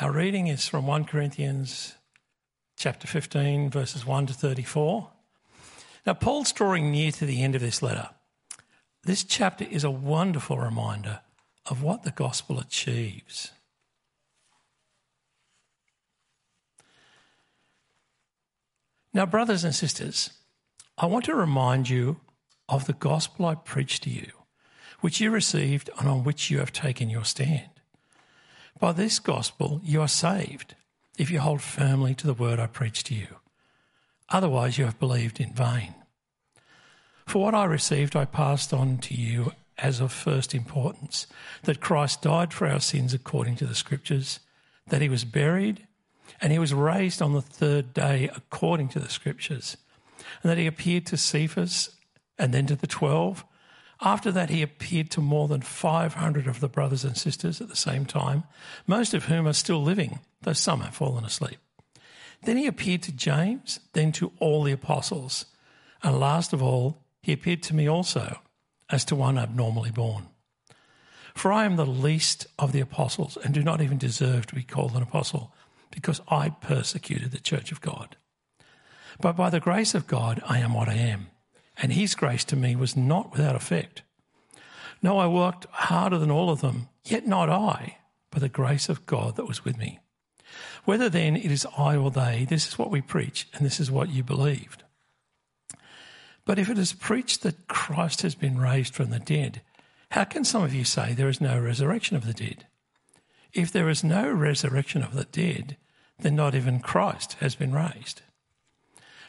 Our reading is from 1 Corinthians chapter 15, verses 1 to 34. Now, Paul's drawing near to the end of this letter. This chapter is a wonderful reminder of what the gospel achieves. Now, brothers and sisters, I want to remind you of the gospel I preached to you, which you received and on which you have taken your stand. By this gospel you are saved, if you hold firmly to the word I preached to you. Otherwise, you have believed in vain. For what I received, I passed on to you as of first importance that Christ died for our sins according to the Scriptures, that he was buried, and he was raised on the third day according to the Scriptures, and that he appeared to Cephas and then to the twelve. After that, he appeared to more than 500 of the brothers and sisters at the same time, most of whom are still living, though some have fallen asleep. Then he appeared to James, then to all the apostles, and last of all, he appeared to me also, as to one abnormally born. For I am the least of the apostles, and do not even deserve to be called an apostle, because I persecuted the church of God. But by the grace of God, I am what I am and his grace to me was not without effect. No, I worked harder than all of them, yet not I, but the grace of God that was with me. Whether then it is I or they, this is what we preach, and this is what you believed. But if it is preached that Christ has been raised from the dead, how can some of you say there is no resurrection of the dead? If there is no resurrection of the dead, then not even Christ has been raised.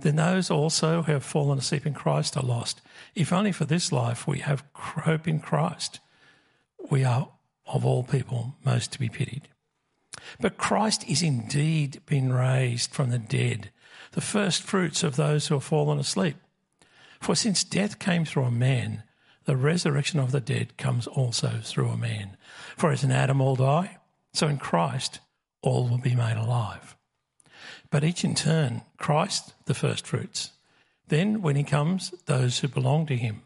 then those also who have fallen asleep in Christ are lost. If only for this life we have hope in Christ, we are of all people most to be pitied. But Christ is indeed been raised from the dead, the first fruits of those who have fallen asleep. For since death came through a man, the resurrection of the dead comes also through a man. For as in Adam all die, so in Christ all will be made alive but each in turn, Christ the first fruits. Then, when he comes, those who belong to him.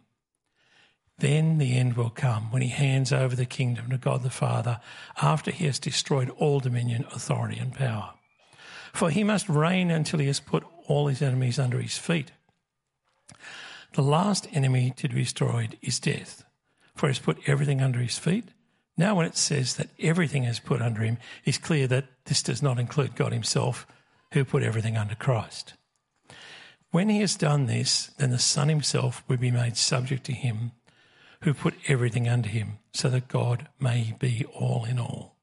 Then the end will come when he hands over the kingdom to God the Father after he has destroyed all dominion, authority, and power. For he must reign until he has put all his enemies under his feet. The last enemy to be destroyed is death, for he has put everything under his feet. Now, when it says that everything is put under him, it's clear that this does not include God himself who put everything under Christ. When he has done this, then the Son himself will be made subject to him who put everything under him, so that God may be all in all.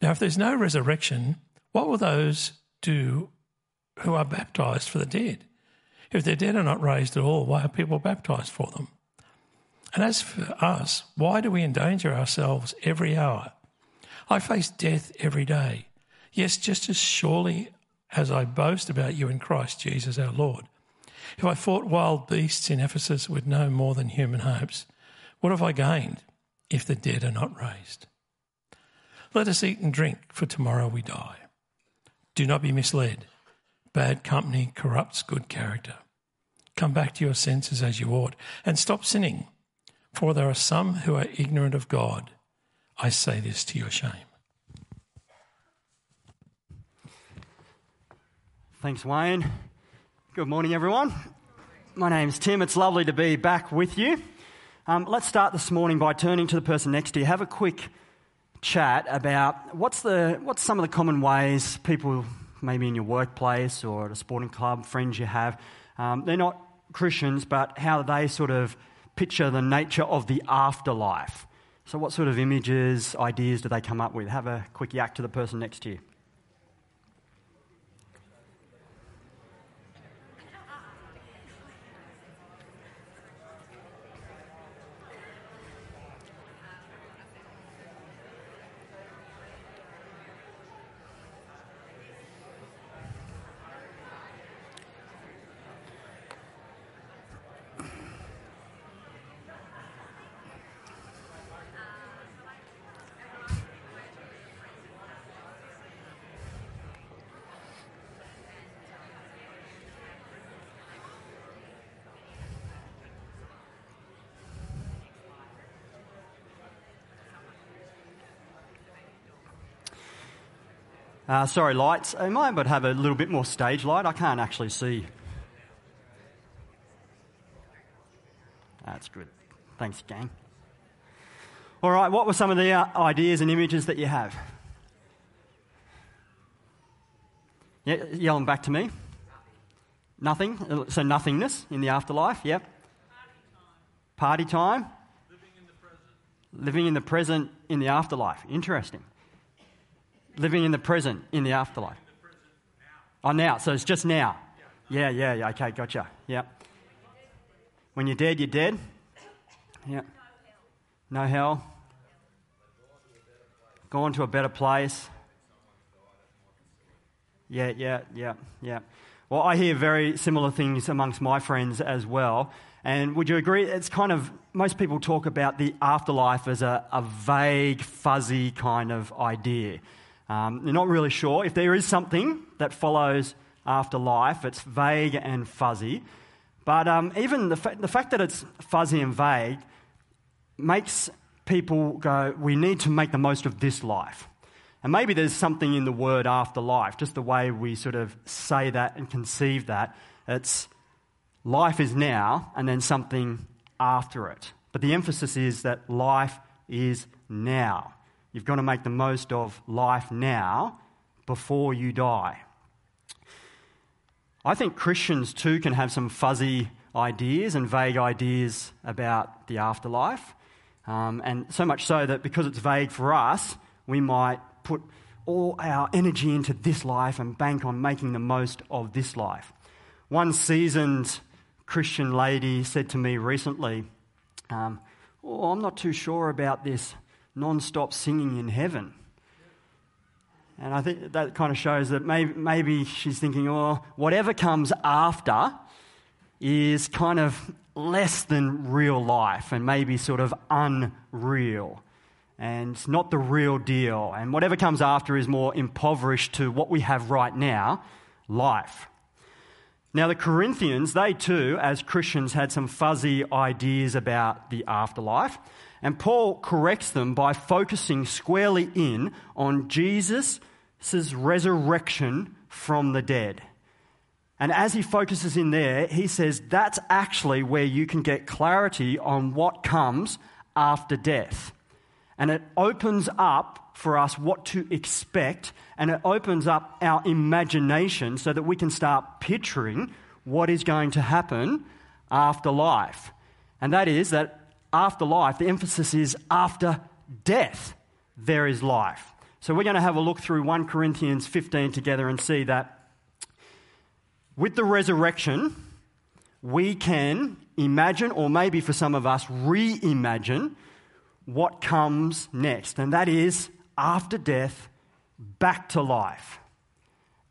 Now, if there's no resurrection, what will those do who are baptized for the dead? If their dead are not raised at all, why are people baptized for them? And as for us, why do we endanger ourselves every hour? I face death every day. Yes, just as surely as I boast about you in Christ Jesus our Lord. If I fought wild beasts in Ephesus with no more than human hopes, what have I gained if the dead are not raised? Let us eat and drink, for tomorrow we die. Do not be misled. Bad company corrupts good character. Come back to your senses as you ought, and stop sinning, for there are some who are ignorant of God. I say this to your shame. Thanks, Wayne. Good morning, everyone. My name's Tim. It's lovely to be back with you. Um, let's start this morning by turning to the person next to you. Have a quick chat about what's, the, what's some of the common ways people, maybe in your workplace or at a sporting club, friends you have, um, they're not Christians, but how they sort of picture the nature of the afterlife. So, what sort of images, ideas do they come up with? Have a quick yak to the person next to you. Uh, sorry, lights. Am I able to have a little bit more stage light? I can't actually see. That's good. Thanks, gang. All right, what were some of the uh, ideas and images that you have? Yeah, yelling back to me. Nothing. So nothingness in the afterlife. Yep. Party time. Living in the present. Living in the present in the afterlife. Interesting. Living in the present in the afterlife. Oh, now. So it's just now. Yeah, yeah, yeah. Okay, gotcha. Yeah. When you're dead, you're dead. Yeah. No hell. Gone to a better place. Yeah, yeah, yeah, yeah. Well, I hear very similar things amongst my friends as well. And would you agree? It's kind of, most people talk about the afterlife as a, a vague, fuzzy kind of idea. Um, they're not really sure. If there is something that follows after life, it's vague and fuzzy. But um, even the, fa- the fact that it's fuzzy and vague makes people go, we need to make the most of this life. And maybe there's something in the word afterlife, just the way we sort of say that and conceive that. It's life is now and then something after it. But the emphasis is that life is now. You've got to make the most of life now before you die. I think Christians too can have some fuzzy ideas and vague ideas about the afterlife. Um, and so much so that because it's vague for us, we might put all our energy into this life and bank on making the most of this life. One seasoned Christian lady said to me recently, um, Oh, I'm not too sure about this non stop singing in heaven. And I think that kind of shows that maybe, maybe she's thinking, oh, whatever comes after is kind of less than real life and maybe sort of unreal and not the real deal. And whatever comes after is more impoverished to what we have right now life. Now, the Corinthians, they too, as Christians, had some fuzzy ideas about the afterlife. And Paul corrects them by focusing squarely in on Jesus' resurrection from the dead. And as he focuses in there, he says that's actually where you can get clarity on what comes after death. And it opens up for us what to expect, and it opens up our imagination so that we can start picturing what is going to happen after life. And that is that after life, the emphasis is after death, there is life. So we're going to have a look through 1 Corinthians 15 together and see that with the resurrection, we can imagine, or maybe for some of us, reimagine what comes next, and that is after death, back to life.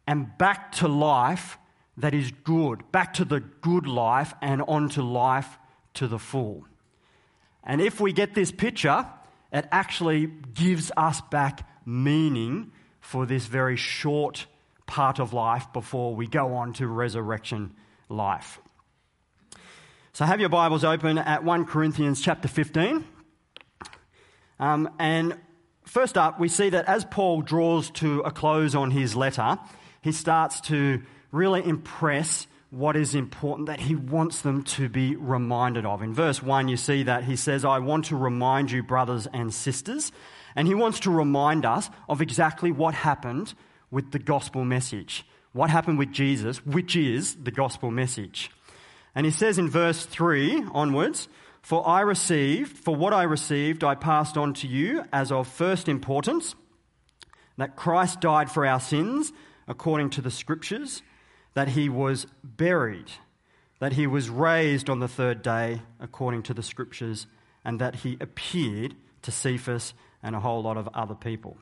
And back to life that is good, back to the good life and onto life to the full. And if we get this picture, it actually gives us back meaning for this very short part of life before we go on to resurrection life. So have your Bibles open at 1 Corinthians chapter 15. Um, and first up, we see that as Paul draws to a close on his letter, he starts to really impress what is important that he wants them to be reminded of. In verse 1, you see that he says, I want to remind you, brothers and sisters. And he wants to remind us of exactly what happened with the gospel message. What happened with Jesus, which is the gospel message. And he says in verse 3 onwards, for I received, for what I received, I passed on to you as of first importance that Christ died for our sins according to the Scriptures, that he was buried, that he was raised on the third day according to the Scriptures, and that he appeared to Cephas and a whole lot of other people.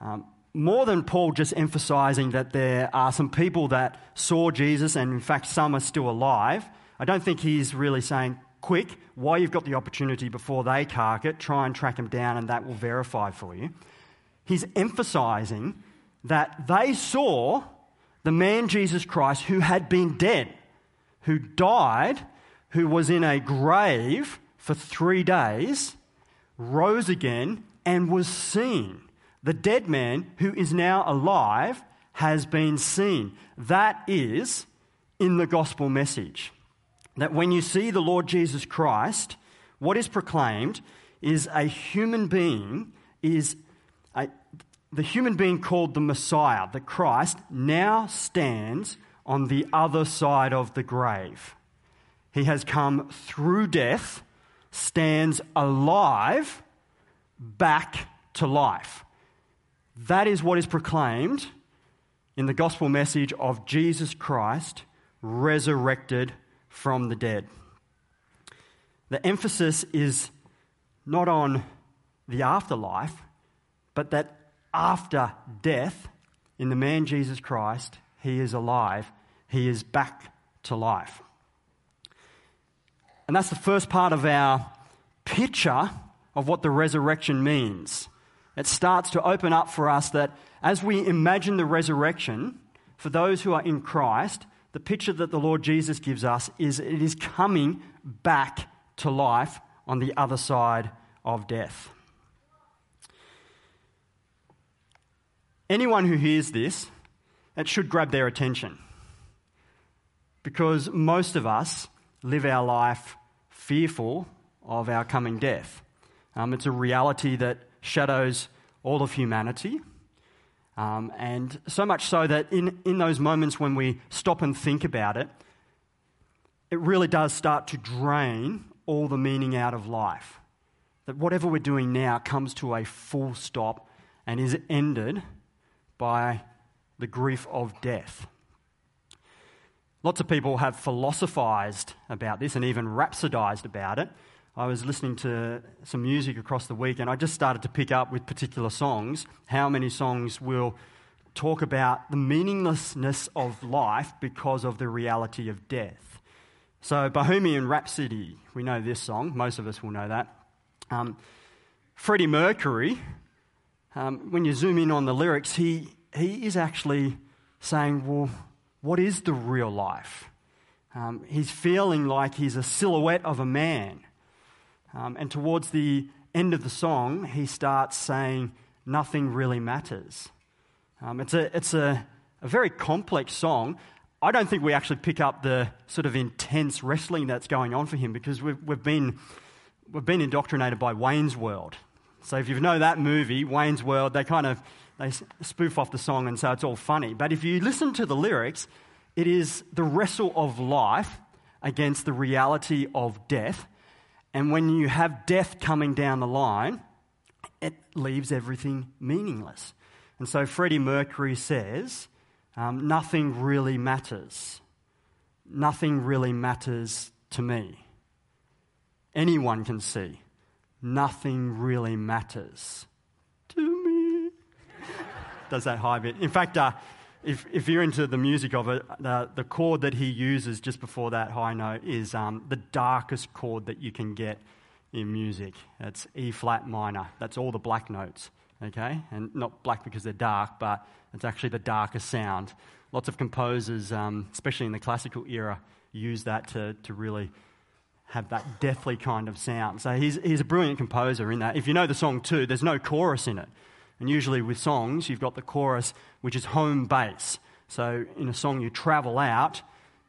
Um, more than Paul just emphasizing that there are some people that saw Jesus, and in fact, some are still alive, I don't think he's really saying, quick, while you've got the opportunity before they cark it, try and track them down and that will verify for you. He's emphasizing that they saw the man Jesus Christ who had been dead, who died, who was in a grave for three days, rose again, and was seen. The dead man who is now alive has been seen. That is in the gospel message. That when you see the Lord Jesus Christ, what is proclaimed is a human being is the human being called the Messiah, the Christ, now stands on the other side of the grave. He has come through death, stands alive, back to life. That is what is proclaimed in the gospel message of Jesus Christ resurrected from the dead. The emphasis is not on the afterlife, but that after death, in the man Jesus Christ, he is alive, he is back to life. And that's the first part of our picture of what the resurrection means. It starts to open up for us that as we imagine the resurrection, for those who are in Christ, the picture that the Lord Jesus gives us is it is coming back to life on the other side of death. Anyone who hears this, it should grab their attention. Because most of us live our life fearful of our coming death. Um, it's a reality that shadows all of humanity. Um, and so much so that in, in those moments when we stop and think about it, it really does start to drain all the meaning out of life. That whatever we're doing now comes to a full stop and is ended by the grief of death. Lots of people have philosophized about this and even rhapsodized about it. I was listening to some music across the week and I just started to pick up with particular songs how many songs will talk about the meaninglessness of life because of the reality of death. So, Bohemian Rhapsody, we know this song, most of us will know that. Um, Freddie Mercury, um, when you zoom in on the lyrics, he, he is actually saying, Well, what is the real life? Um, he's feeling like he's a silhouette of a man. Um, and towards the end of the song, he starts saying, Nothing really matters. Um, it's a, it's a, a very complex song. I don't think we actually pick up the sort of intense wrestling that's going on for him because we've, we've, been, we've been indoctrinated by Wayne's World. So if you know that movie, Wayne's World, they kind of they spoof off the song and so it's all funny. But if you listen to the lyrics, it is the wrestle of life against the reality of death and when you have death coming down the line, it leaves everything meaningless. And so Freddie Mercury says, um, nothing really matters. Nothing really matters to me. Anyone can see. Nothing really matters to me. Does that high bit? In fact, uh, if, if you're into the music of it, the, the chord that he uses just before that high note is um, the darkest chord that you can get in music. It's E flat minor. That's all the black notes, okay? And not black because they're dark, but it's actually the darkest sound. Lots of composers, um, especially in the classical era, use that to, to really have that deathly kind of sound. So he's, he's a brilliant composer in that. If you know the song too, there's no chorus in it. And usually with songs, you've got the chorus, which is home base. So in a song, you travel out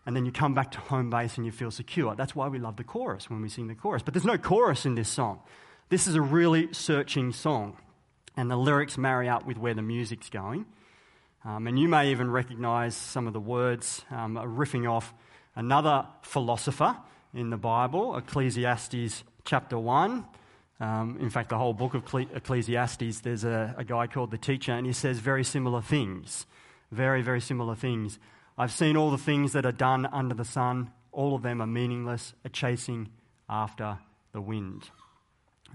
and then you come back to home base and you feel secure. That's why we love the chorus when we sing the chorus. But there's no chorus in this song. This is a really searching song. And the lyrics marry up with where the music's going. Um, and you may even recognize some of the words um, riffing off another philosopher in the Bible, Ecclesiastes chapter 1. Um, in fact, the whole book of Ecclesiastes, there's a, a guy called the teacher, and he says very similar things. Very, very similar things. I've seen all the things that are done under the sun. All of them are meaningless, a chasing after the wind.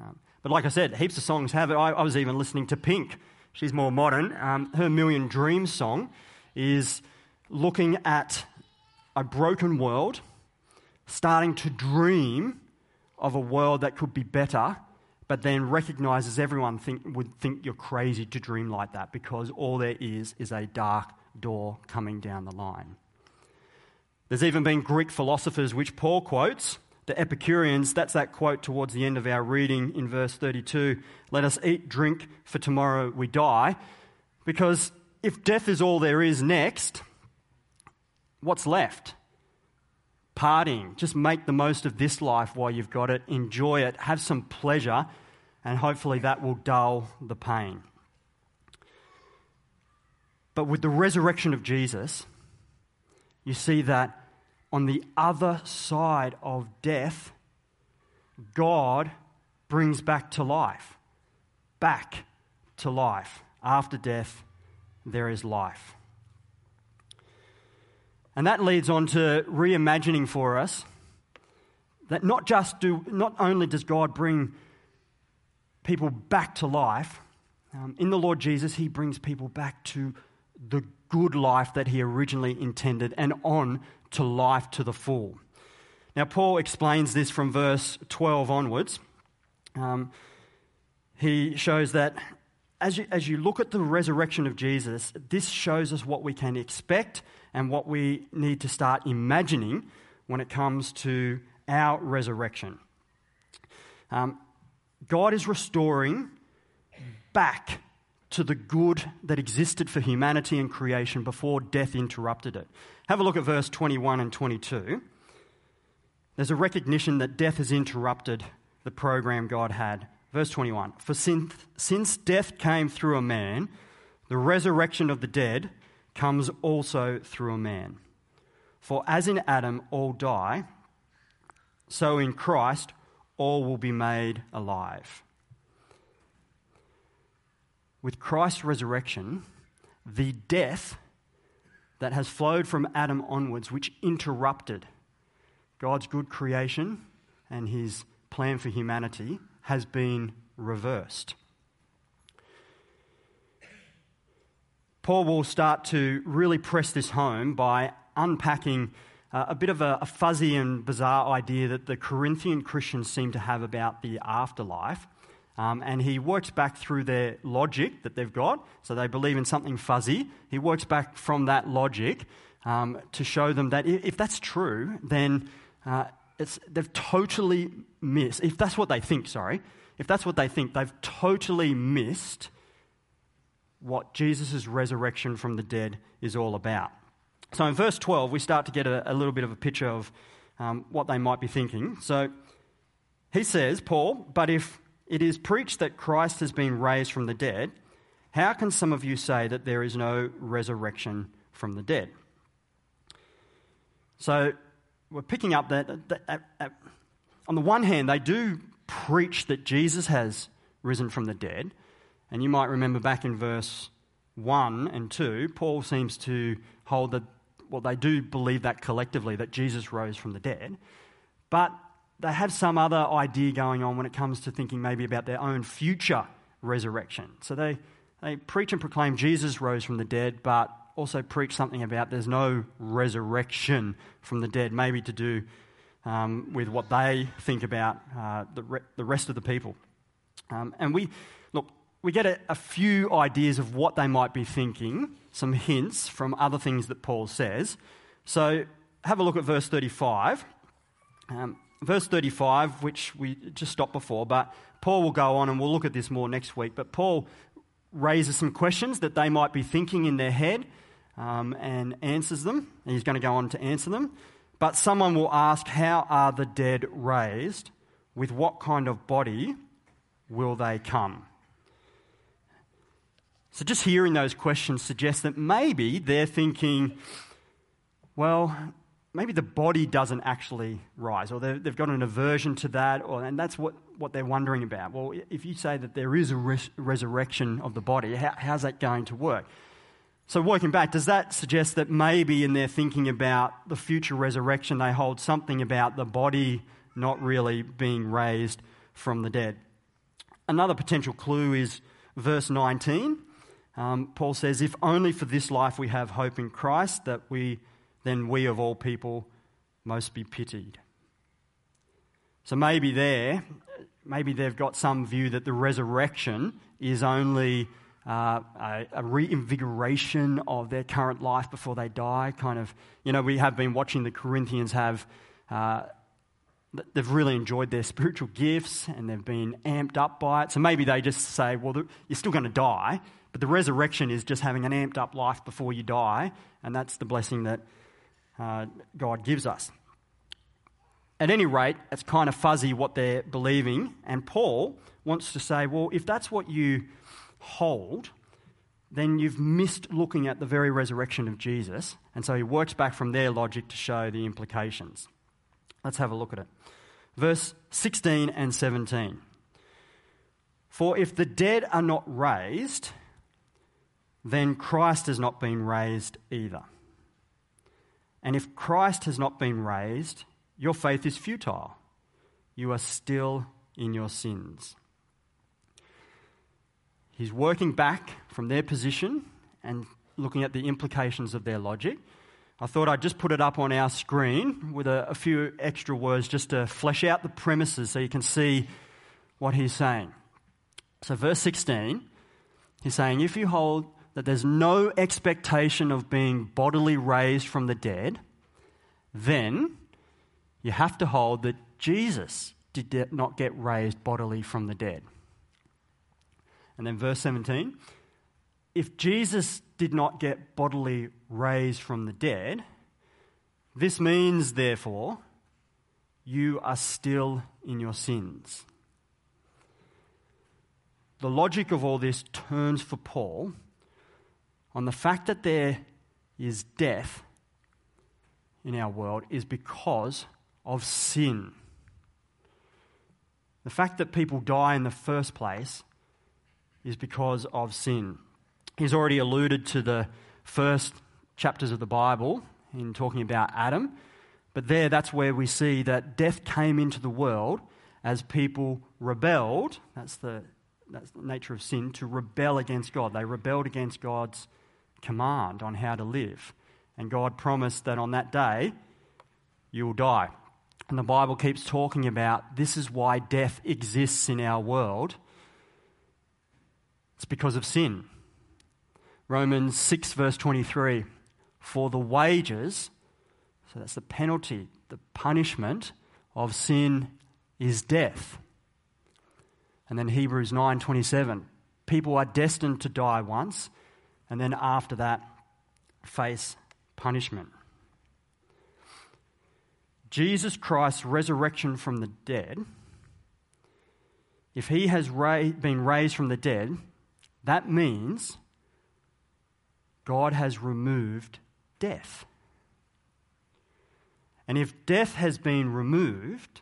Um, but like I said, heaps of songs have it. I, I was even listening to Pink. She's more modern. Um, her Million Dreams song is looking at a broken world, starting to dream of a world that could be better, but then recognizes everyone think, would think you're crazy to dream like that because all there is is a dark door coming down the line. There's even been Greek philosophers which Paul quotes the Epicureans, that's that quote towards the end of our reading in verse 32 let us eat, drink, for tomorrow we die. Because if death is all there is next, what's left? Partying. Just make the most of this life while you've got it, enjoy it, have some pleasure, and hopefully that will dull the pain. But with the resurrection of Jesus, you see that on the other side of death, God brings back to life. Back to life. After death, there is life. And that leads on to reimagining for us that not just do, not only does God bring people back to life, um, in the Lord Jesus, He brings people back to the good life that He originally intended and on to life to the full. Now, Paul explains this from verse 12 onwards. Um, he shows that as you, as you look at the resurrection of Jesus, this shows us what we can expect and what we need to start imagining when it comes to our resurrection. Um, God is restoring back to the good that existed for humanity and creation before death interrupted it. Have a look at verse 21 and 22. There's a recognition that death has interrupted the program God had Verse 21 For since, since death came through a man, the resurrection of the dead comes also through a man. For as in Adam all die, so in Christ all will be made alive. With Christ's resurrection, the death that has flowed from Adam onwards, which interrupted God's good creation and his plan for humanity, has been reversed. Paul will start to really press this home by unpacking uh, a bit of a, a, fuzzy and bizarre idea that the Corinthian Christians seem to have about the afterlife. Um, and he works back through their logic that they've got. So they believe in something fuzzy. He works back from that logic um, to show them that if that's true, then uh, they've totally missed, if that's what they think, sorry, if that's what they think, they've totally missed what Jesus' resurrection from the dead is all about. So in verse 12, we start to get a, a little bit of a picture of um, what they might be thinking. So he says, Paul, but if it is preached that Christ has been raised from the dead, how can some of you say that there is no resurrection from the dead? So we're picking up that, that uh, uh, on the one hand, they do preach that Jesus has risen from the dead. And you might remember back in verse 1 and 2, Paul seems to hold that, well, they do believe that collectively, that Jesus rose from the dead. But they have some other idea going on when it comes to thinking maybe about their own future resurrection. So they, they preach and proclaim Jesus rose from the dead, but also preach something about there's no resurrection from the dead, maybe to do um, with what they think about uh, the, re- the rest of the people. Um, and we, look, we get a, a, few ideas of what they might be thinking, some hints from other things that Paul says. So have a look at verse 35. Um, verse 35, which we just stopped before, but Paul will go on and we'll look at this more next week. But Paul raises some questions that they might be thinking in their head um, and answers them. And he's going to go on to answer them. But someone will ask, How are the dead raised? With what kind of body will they come? So, just hearing those questions suggests that maybe they're thinking, well, maybe the body doesn't actually rise, or they've got an aversion to that, or, and that's what, what they're wondering about. Well, if you say that there is a res- resurrection of the body, how, how's that going to work? So, working back, does that suggest that maybe in their thinking about the future resurrection, they hold something about the body not really being raised from the dead? Another potential clue is verse 19. Um, Paul says, If only for this life we have hope in Christ, that we, then we of all people most be pitied. So maybe there, maybe they've got some view that the resurrection is only uh, a, a, reinvigoration of their current life before they die. Kind of, you know, we have been watching the Corinthians have uh, they've really enjoyed their spiritual gifts and they've been amped up by it. So maybe they just say, well, you're still going to die, but the resurrection is just having an amped up life before you die, and that's the blessing that uh, God gives us. At any rate, it's kind of fuzzy what they're believing, and Paul wants to say, well, if that's what you hold, then you've missed looking at the very resurrection of Jesus. And so he works back from their logic to show the implications. Let's have a look at it. Verse 16 and 17. For if the dead are not raised, then Christ has not been raised either. And if Christ has not been raised, your faith is futile. You are still in your sins. He's working back from their position and looking at the implications of their logic. I thought I'd just put it up on our screen with a, a, few extra words just to flesh out the premises so you can see what he's saying. So, verse 16, he's saying, If you hold that there's no expectation of being bodily raised from the dead, then you have to hold that Jesus did not get raised bodily from the dead. And then verse 17 if Jesus did not get bodily raised from the dead, this means, therefore, you are still in your sins. The logic of all this turns for Paul on the fact that there is death in our world is because of sin. The fact that people die in the first place is because of sin. He's already alluded to the first chapters of the Bible in talking about Adam, but there that's where we see that death came into the world as people rebelled. That's the, that's the nature of sin, to rebel against God. They rebelled against God's command on how to live. And God promised that on that day, you will die. And the Bible keeps talking about this is why death exists in our world it's because of sin. Romans 6, verse 23 For the wages, so that's the penalty, the punishment of sin is death. And then Hebrews 9:27 people are destined to die once and then after that face punishment. Jesus Christ's resurrection from the dead if he has ra- been raised from the dead that means God has removed death. And if death has been removed,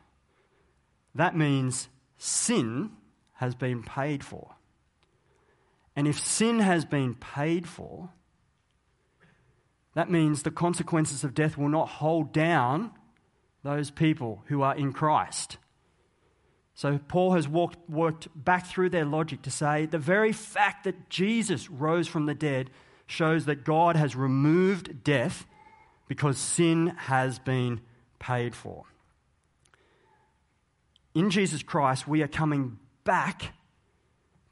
that means sin has been paid for. And if sin has been paid for, that means the consequences of death will not hold down those people who are in Christ. So Paul has walked, worked back through their logic to say the very fact that Jesus rose from the dead shows that God has removed death because sin has been paid for. In Jesus Christ, we are coming back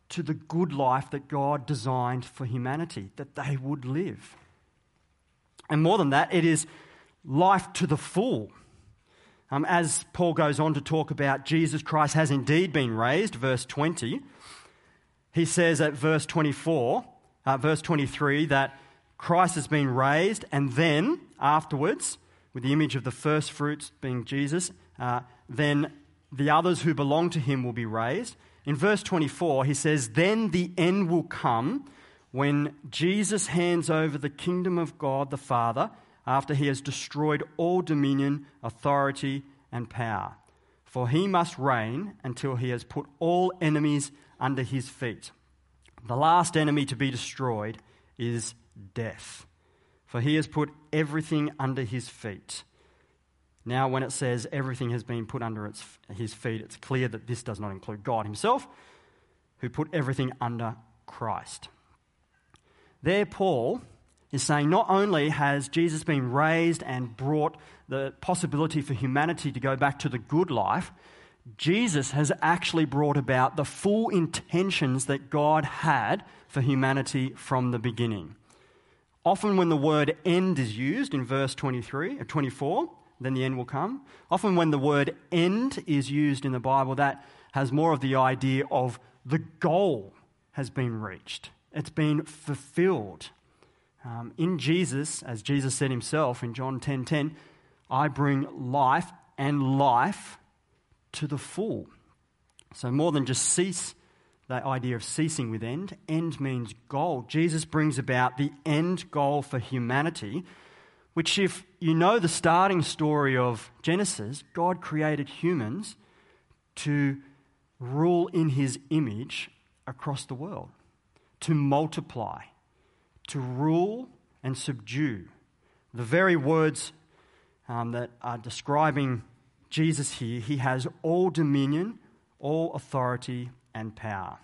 to the good life that God designed for humanity, that they would live. And more than that, it is life to the full. Um, as Paul goes on to talk about Jesus Christ has indeed been raised, verse 20, he says at verse 24, uh, verse 23, that Christ has been raised, and then afterwards, with the image of the first fruits being Jesus, uh, then the others who belong to him will be raised. In verse 24, he says, Then the end will come when Jesus hands over the kingdom of God the Father after he has destroyed all dominion, authority, and power. For he must reign until he has put all enemies under his feet. The last enemy to be destroyed is death, for he has put everything under his feet. Now, when it says everything has been put under its, his feet, it's clear that this does not include God himself, who put everything under Christ. There, Paul is saying not only has Jesus been raised and brought the possibility for humanity to go back to the good life, Jesus has actually brought about the full intentions that God had for humanity from the beginning. Often, when the word end is used in verse 23 or uh, 24, then the end will come. Often, when the word end is used in the Bible, that has more of the idea of the goal has been reached, it's been fulfilled. Um, in Jesus, as Jesus said himself in John 10:10, 10, 10, I bring life and life to the full. So more than just cease, that idea of ceasing with end, end means goal. Jesus brings about the end goal for humanity, which, if you know the starting story of Genesis, God created humans to rule in his image across the world, to multiply, to rule and subdue. The very words um, that are describing Jesus here, he has all dominion, all authority, and power.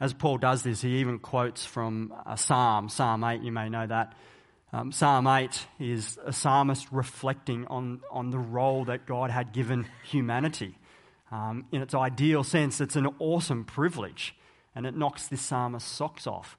As Paul does this, he even quotes from a psalm, Psalm 8, you may know that. Um, Psalm 8 is a psalmist reflecting on, on the role that God had given humanity. Um, in its ideal sense, it's an awesome privilege, and it knocks this psalmist's socks off.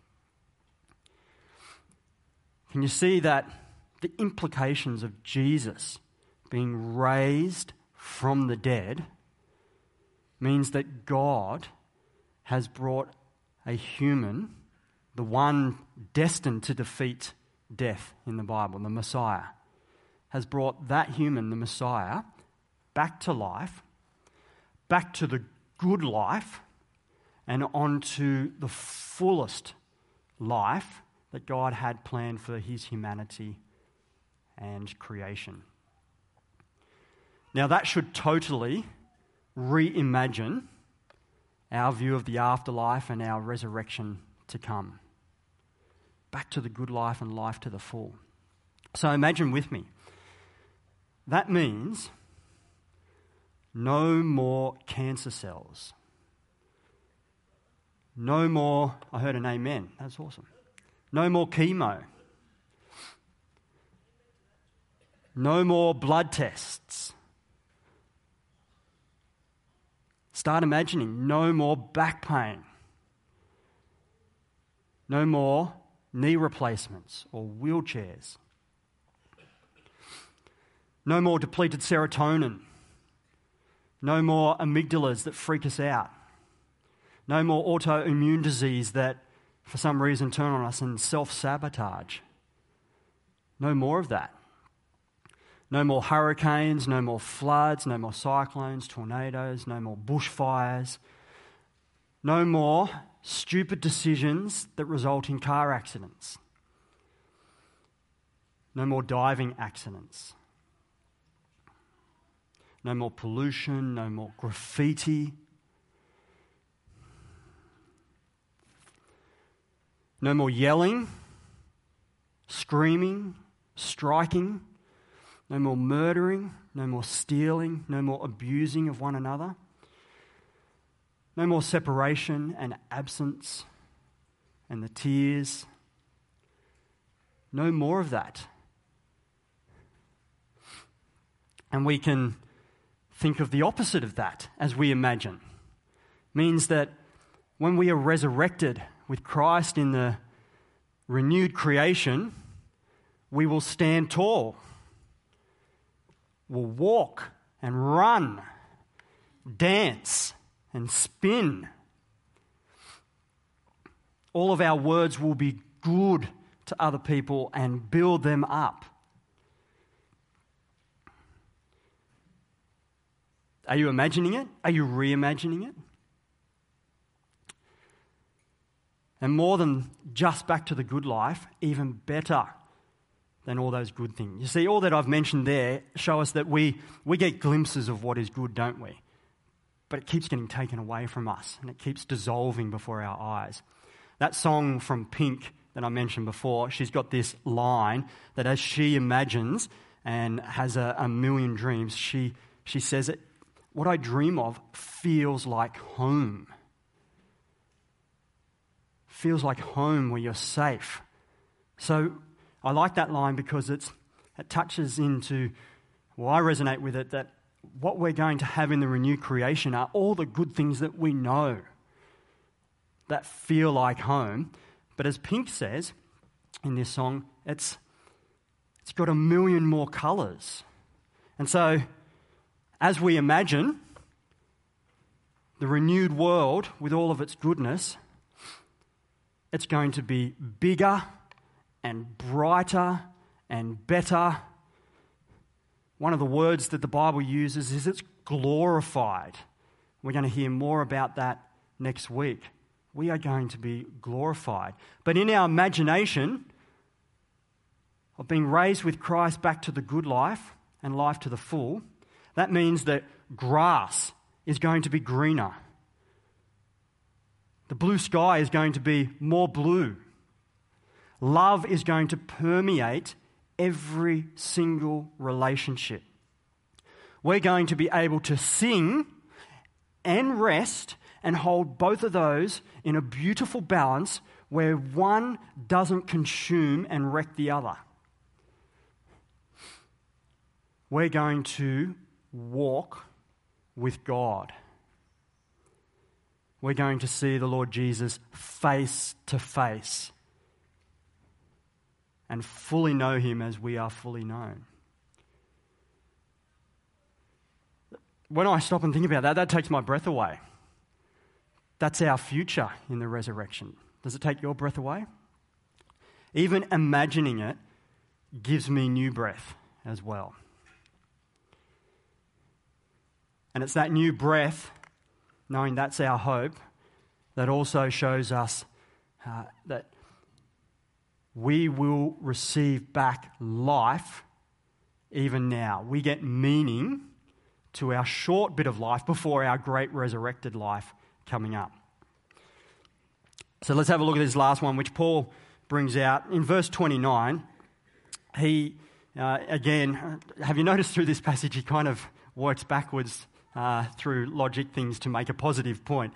Can you see that? The implications of Jesus being raised from the dead means that God has brought a human, the one destined to defeat death in the Bible, the Messiah, has brought that human, the Messiah, back to life, back to the good life, and onto the fullest life that God had planned for his humanity and creation. Now, that should totally reimagine our view of the afterlife and our resurrection to come. Back to the good life and life to the full. So imagine with me that means no more cancer cells. No more, I heard an amen. That's awesome. No more chemo. No more blood tests. Start imagining no more back pain. No more knee replacements or wheelchairs. No more depleted serotonin. No more amygdalas that freak us out. No more autoimmune disease that, for some reason, turn on us and self sabotage. No more of that. No more hurricanes, no more floods, no more cyclones, tornadoes, no more bushfires. No more stupid decisions that result in car accidents. No more diving accidents. No more pollution, no more graffiti. No more yelling, screaming, striking. No more murdering, no more stealing, no more abusing of one another. No more separation and absence and the tears. No more of that. And we can think of the opposite of that as we imagine. It Means that when we are resurrected with Christ in the renewed creation, we will stand tall, we will walk and run, dance and spin. All of our words will be good to other people and build them up. Are you imagining it? Are you reimagining it? And more than just back to the good life, even better than all those good things. You see, all that I've mentioned there show us that we, we get glimpses of what is good, don't we? But it keeps getting taken away from us and it keeps dissolving before our eyes. That song from Pink that I mentioned before, she's got this line that as she imagines and has a, a million dreams, she she says it, what I dream of feels like home. Feels like home where you're safe. So I like that line because it's, it touches into, well, I resonate with it that what we're going to have in the renewed creation are all the good things that we know that feel like home. But as Pink says in this song, it's, it's got a million more colours. And so, as we imagine the renewed world with all of its goodness, it's going to be bigger and brighter and better. One of the words that the Bible uses is it's glorified. We're going to hear more about that next week. We are going to be glorified. But in our imagination of being raised with Christ back to the good life and life to the full, that means that grass is going to be greener. The blue sky is going to be more blue. Love is going to permeate every single relationship. We're going to be able to sing and rest and hold both of those in a beautiful balance where one doesn't consume and wreck the other. We're going to walk with God. We're going to see the Lord Jesus face to face and fully know him as we are fully known. When I stop and think about that, that takes my breath away. That's our future in the resurrection. Does it take your breath away? Even imagining it gives me new breath as well. And it's that new breath, knowing that's our hope, that also shows us uh, that we will receive back life even now. We get meaning to our short bit of life before our great resurrected life coming up. So let's have a look at this last one, which Paul brings out. In verse 29, he, uh, again, have you noticed through this passage, he kind of works backwards uh, through logic things to make a positive point.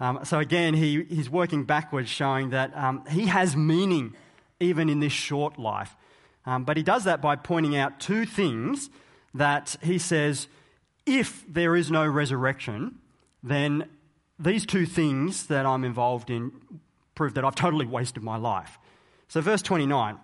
Um, so again, he, he's working backwards, showing that um, he has meaning even in this short life. Um, but he does that by pointing out two things that he says if there is no resurrection, then these two things that I'm involved in prove that I've totally wasted my life. So, verse 29,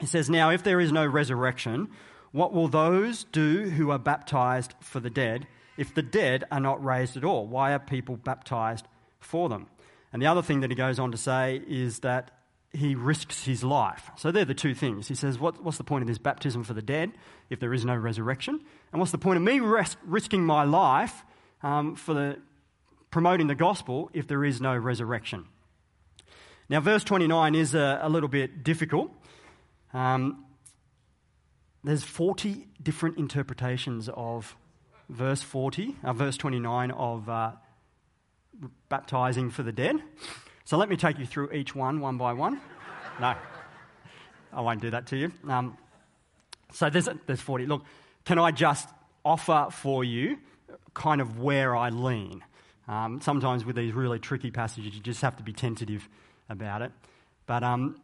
he says, Now, if there is no resurrection, what will those do who are baptized for the dead if the dead are not raised at all? Why are people baptized for them? And the other thing that he goes on to say is that he risks his life. So they're the two things. He says, what, What's the point of this baptism for the dead if there is no resurrection? And what's the point of me res- risking my life um, for the, promoting the gospel if there is no resurrection? Now, verse 29 is a, a little bit difficult. Um, there's 40 different interpretations of verse 40, uh, verse 29 of uh, baptizing for the dead. So let me take you through each one, one by one. No, I won't do that to you. Um, so there's, there's 40. Look, can I just offer for you kind of where I lean? Um, sometimes with these really tricky passages, you just have to be tentative about it. But um,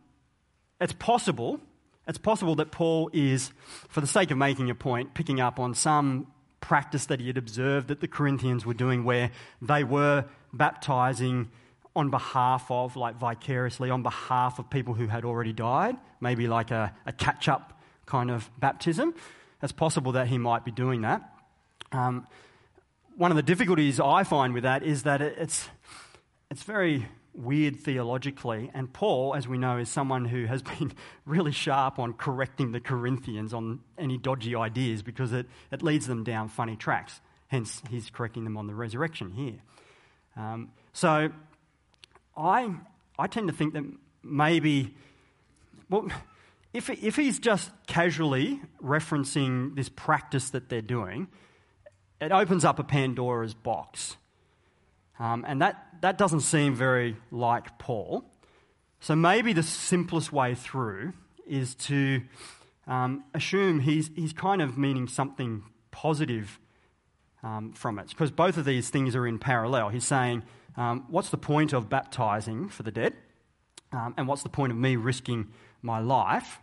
it's possible, it's possible that Paul is, for the sake of making a point, picking up on some practice that he had observed that the Corinthians were doing where they were baptizing on behalf of, like vicariously, on behalf of people who had already died, maybe like a, a catch up kind of baptism. It's possible that he might be doing that. Um, one of the difficulties I find with that is that it's, it's very weird theologically. And Paul, as we know, is someone who has been really sharp on correcting the Corinthians on any dodgy ideas because it, it leads them down funny tracks. Hence, he's correcting them on the resurrection here. Um, so I, I tend to think that maybe, well, if, if he's just casually referencing this practice that they're doing, it opens up a Pandora's box. Um, and that, that doesn't seem very like Paul. So maybe the simplest way through is to um, assume he's, he's kind of meaning something positive um, from it. Because both of these things are in parallel. He's saying, um, What's the point of baptizing for the dead? Um, and what's the point of me risking my life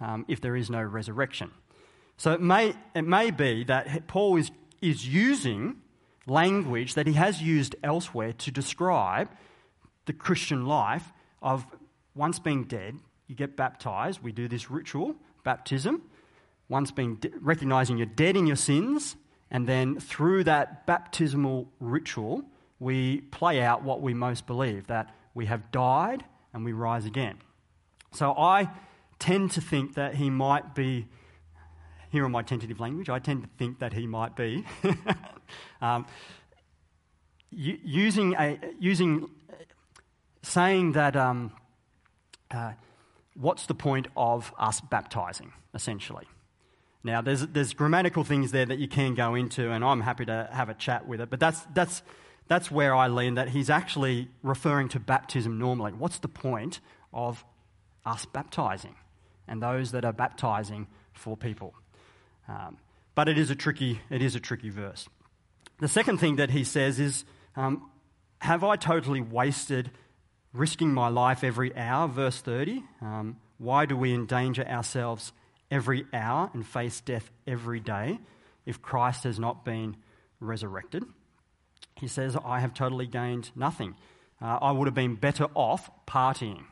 um, if there is no resurrection? So it may, it may be that Paul is, is using language that he has used elsewhere to describe the Christian life of once being dead, you get baptized. We do this ritual, baptism. Once being de- recognizing you're dead in your sins, and then through that baptismal ritual, we play out what we most believe that we have died and we rise again. So I tend to think that he might be, here in my tentative language, I tend to think that he might be um, using, a, using saying that um, uh, what's the point of us baptizing, essentially? Now, there's, there's grammatical things there that you can go into, and I'm happy to have a chat with it, but that's, that's, that's where I lean that he's actually referring to baptism normally. What's the point of us baptizing and those that are baptizing for people? Um, but it is a tricky, it is a tricky verse. The second thing that he says is, um, Have I totally wasted risking my life every hour? Verse 30. Um, why do we endanger ourselves every hour and face death every day if Christ has not been resurrected? He says, I have totally gained nothing. Uh, I would have been better off partying.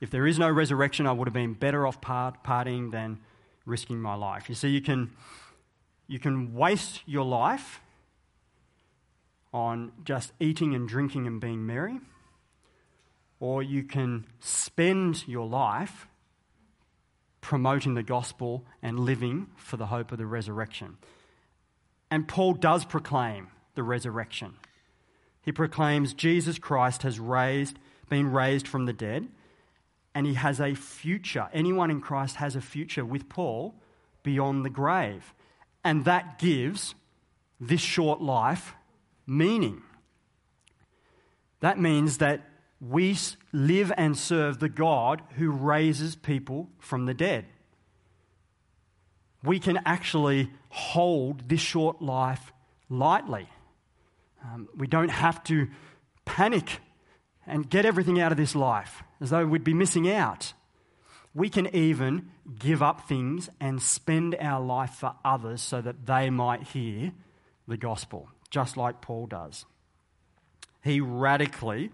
If there is no resurrection, I would have been better off part- partying than risking my life. You see, you can, you can waste your life on just eating and drinking and being merry, or you can spend your life promoting the gospel and living for the hope of the resurrection. And Paul does proclaim the resurrection. He proclaims Jesus Christ has raised, been raised from the dead, and he has a future. Anyone in Christ has a future with Paul beyond the grave. And that gives this short life meaning. That means that we live and serve the God who raises people from the dead. We can actually hold this short life lightly. Um, we don't have to panic and get everything out of this life as though we'd be missing out. We can even give up things and spend our life for others so that they might hear the gospel, just like Paul does. He radically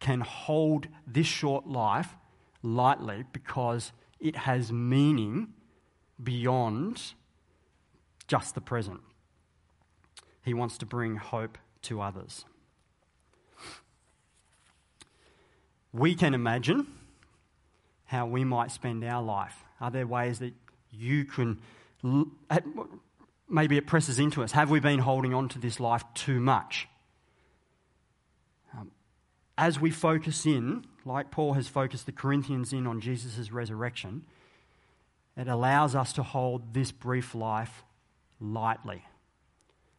can hold this short life lightly because it has meaning beyond just the present. He wants to bring hope to others. We can imagine how we might spend our life. Are there ways that you can, maybe it presses into us? Have we been holding on to this life too much? Um, as we focus in, like Paul has focused the Corinthians in on Jesus' resurrection, it allows us to hold this brief life lightly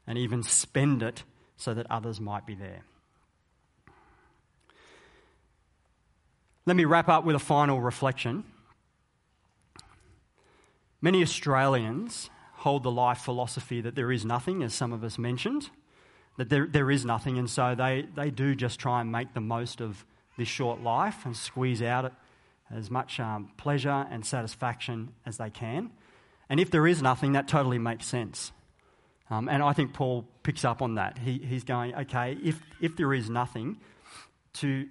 and even spend it so that others might be there. Let me wrap up with a final reflection. Many Australians hold the life philosophy that there is nothing, as some of us mentioned, that there, there is nothing, and so they, they do just try and make the most of this short life and squeeze out as much um, pleasure and satisfaction as they can. And if there is nothing, that totally makes sense. Um, and I think Paul picks up on that. He, he's going, okay, if, if there is nothing, to,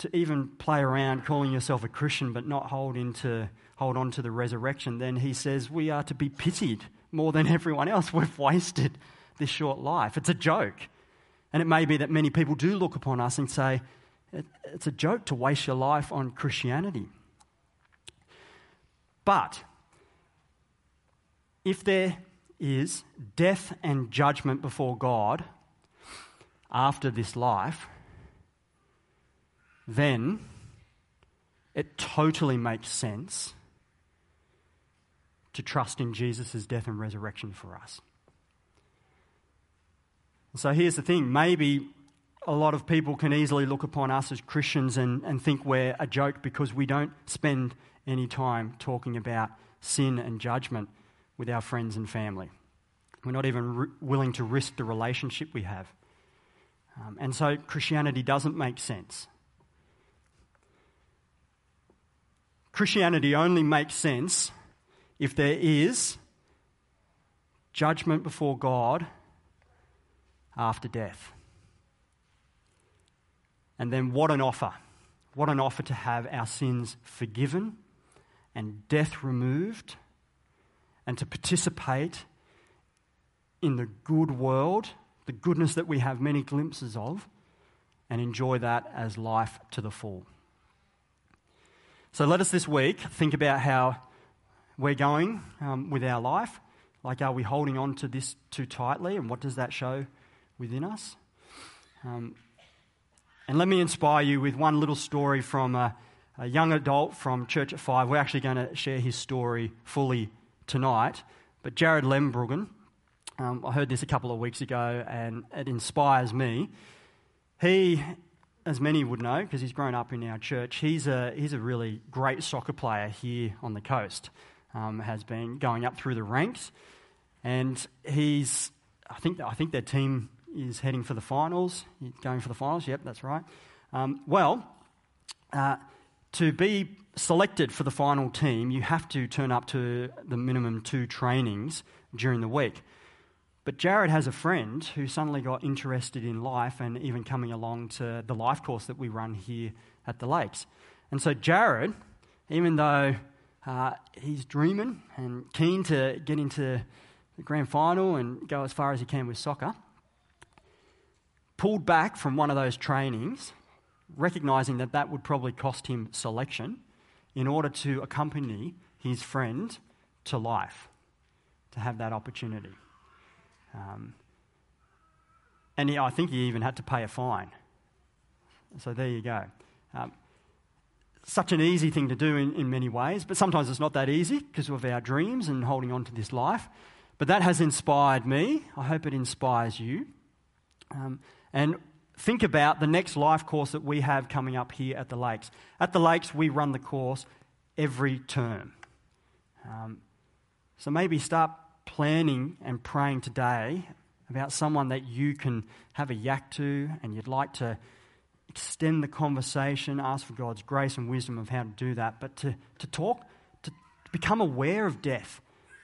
to even play around calling yourself a Christian but not hold, into, hold on to the resurrection, then he says we are to be pitied more than everyone else. We've wasted this short life. It's a joke. And it may be that many people do look upon us and say, it's a joke to waste your life on Christianity. But if there is death and judgment before God after this life, then it totally makes sense to trust in Jesus' death and resurrection for us. So here's the thing maybe a lot of people can easily look upon us as Christians and, and think we're a joke because we don't spend any time talking about sin and judgment with our friends and family. We're not even willing to risk the relationship we have. Um, and so Christianity doesn't make sense. Christianity only makes sense if there is judgment before God after death. And then what an offer! What an offer to have our sins forgiven and death removed and to participate in the good world, the goodness that we have many glimpses of, and enjoy that as life to the full. So let us this week think about how we're going um, with our life. Like, are we holding on to this too tightly, and what does that show within us? Um, and let me inspire you with one little story from a, a young adult from Church at Five. We're actually going to share his story fully tonight. But Jared Lembruggen, um, I heard this a couple of weeks ago, and it inspires me. He, as many would know, because he's grown up in our church, he's a, he's a really great soccer player here on the coast. Um, has been going up through the ranks, and he's, I think, I think their team is heading for the finals, going for the finals. Yep, that's right. Um, well, uh, to be selected for the final team, you have to turn up to the minimum two trainings during the week. But Jared has a friend who suddenly got interested in life and even coming along to the life course that we run here at the lakes. And so, Jared, even though uh, he's dreaming and keen to get into the grand final and go as far as he can with soccer, pulled back from one of those trainings, recognizing that that would probably cost him selection, in order to accompany his friend to life, to have that opportunity. Um, and he, I think he even had to pay a fine. So there you go. Um, such an easy thing to do in, in many ways, but sometimes it's not that easy because of our dreams and holding on to this life. But that has inspired me. I hope it inspires you. Um, and think about the next life course that we have coming up here at the Lakes. At the Lakes, we run the course every term. Um, so maybe start planning and praying today about someone that you can have a yak to and you'd like to extend the conversation, ask for God's grace and wisdom of how to do that, but to, to talk, to become aware of death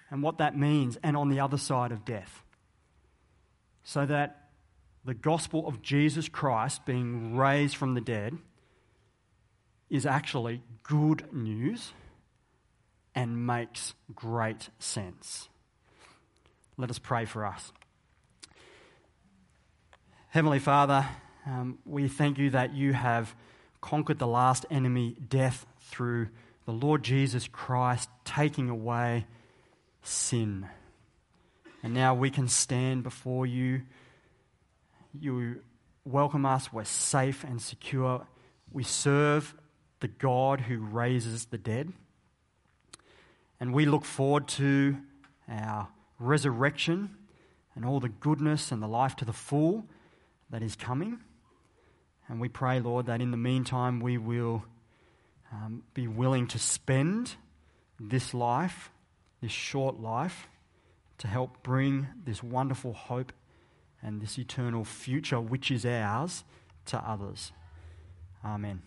and what that means and on the other side of death. So that the gospel of Jesus Christ being raised from the dead is actually good news and makes great sense. Let us pray for us. Heavenly Father, um, we thank you that you have conquered the last enemy, death, through the Lord Jesus Christ taking away sin. And now we can stand before you you welcome us. We're safe and secure. We serve the God who raises the dead. And we look forward to our resurrection and all the goodness and the life to the full that is coming. And we pray, Lord, that in the meantime we will um, be willing to spend this life, this short life, to help bring this wonderful hope and this eternal future which is ours to others. Amen.